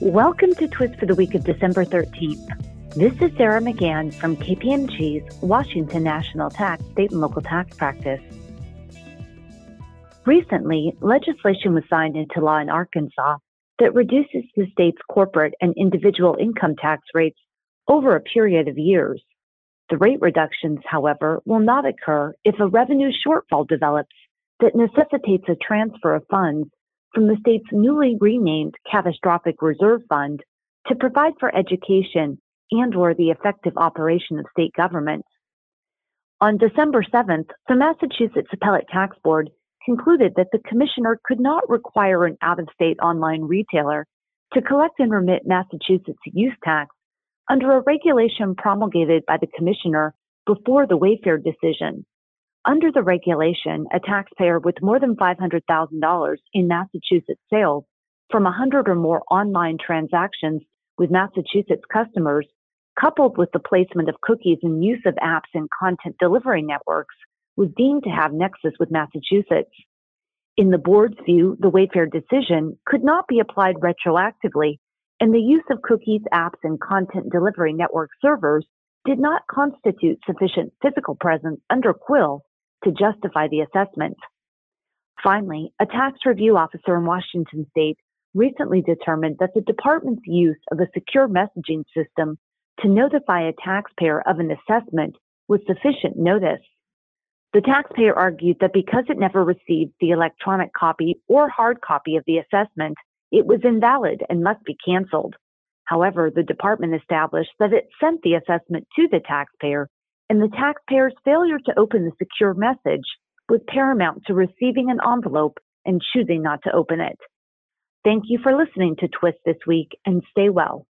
Welcome to Twist for the week of December 13th. This is Sarah McGahan from KPMG's Washington National Tax State and Local Tax Practice. Recently, legislation was signed into law in Arkansas that reduces the state's corporate and individual income tax rates over a period of years. The rate reductions, however, will not occur if a revenue shortfall develops that necessitates a transfer of funds from the state's newly renamed Catastrophic Reserve Fund to provide for education and or the effective operation of state government. On December 7th, the Massachusetts Appellate Tax Board concluded that the commissioner could not require an out-of-state online retailer to collect and remit Massachusetts use tax under a regulation promulgated by the commissioner before the Wayfair decision. Under the regulation, a taxpayer with more than $500,000 in Massachusetts sales from 100 or more online transactions with Massachusetts customers, coupled with the placement of cookies and use of apps and content delivery networks, was deemed to have nexus with Massachusetts. In the board's view, the Wayfair decision could not be applied retroactively, and the use of cookies, apps, and content delivery network servers did not constitute sufficient physical presence under Quill to justify the assessment. Finally, a tax review officer in Washington state recently determined that the department's use of a secure messaging system to notify a taxpayer of an assessment was sufficient notice. The taxpayer argued that because it never received the electronic copy or hard copy of the assessment, it was invalid and must be canceled. However, the department established that it sent the assessment to the taxpayer and the taxpayer's failure to open the secure message was paramount to receiving an envelope and choosing not to open it. Thank you for listening to Twist this week and stay well.